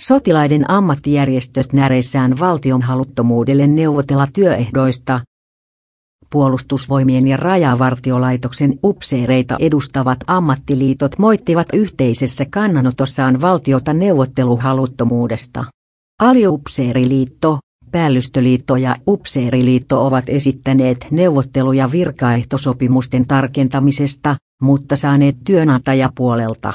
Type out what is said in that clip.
sotilaiden ammattijärjestöt näreissään valtion haluttomuudelle neuvotella työehdoista. Puolustusvoimien ja rajavartiolaitoksen upseereita edustavat ammattiliitot moittivat yhteisessä kannanotossaan valtiota neuvotteluhaluttomuudesta. Aliupseeriliitto, Päällystöliitto ja Upseeriliitto ovat esittäneet neuvotteluja virkaehtosopimusten tarkentamisesta, mutta saaneet työnantajapuolelta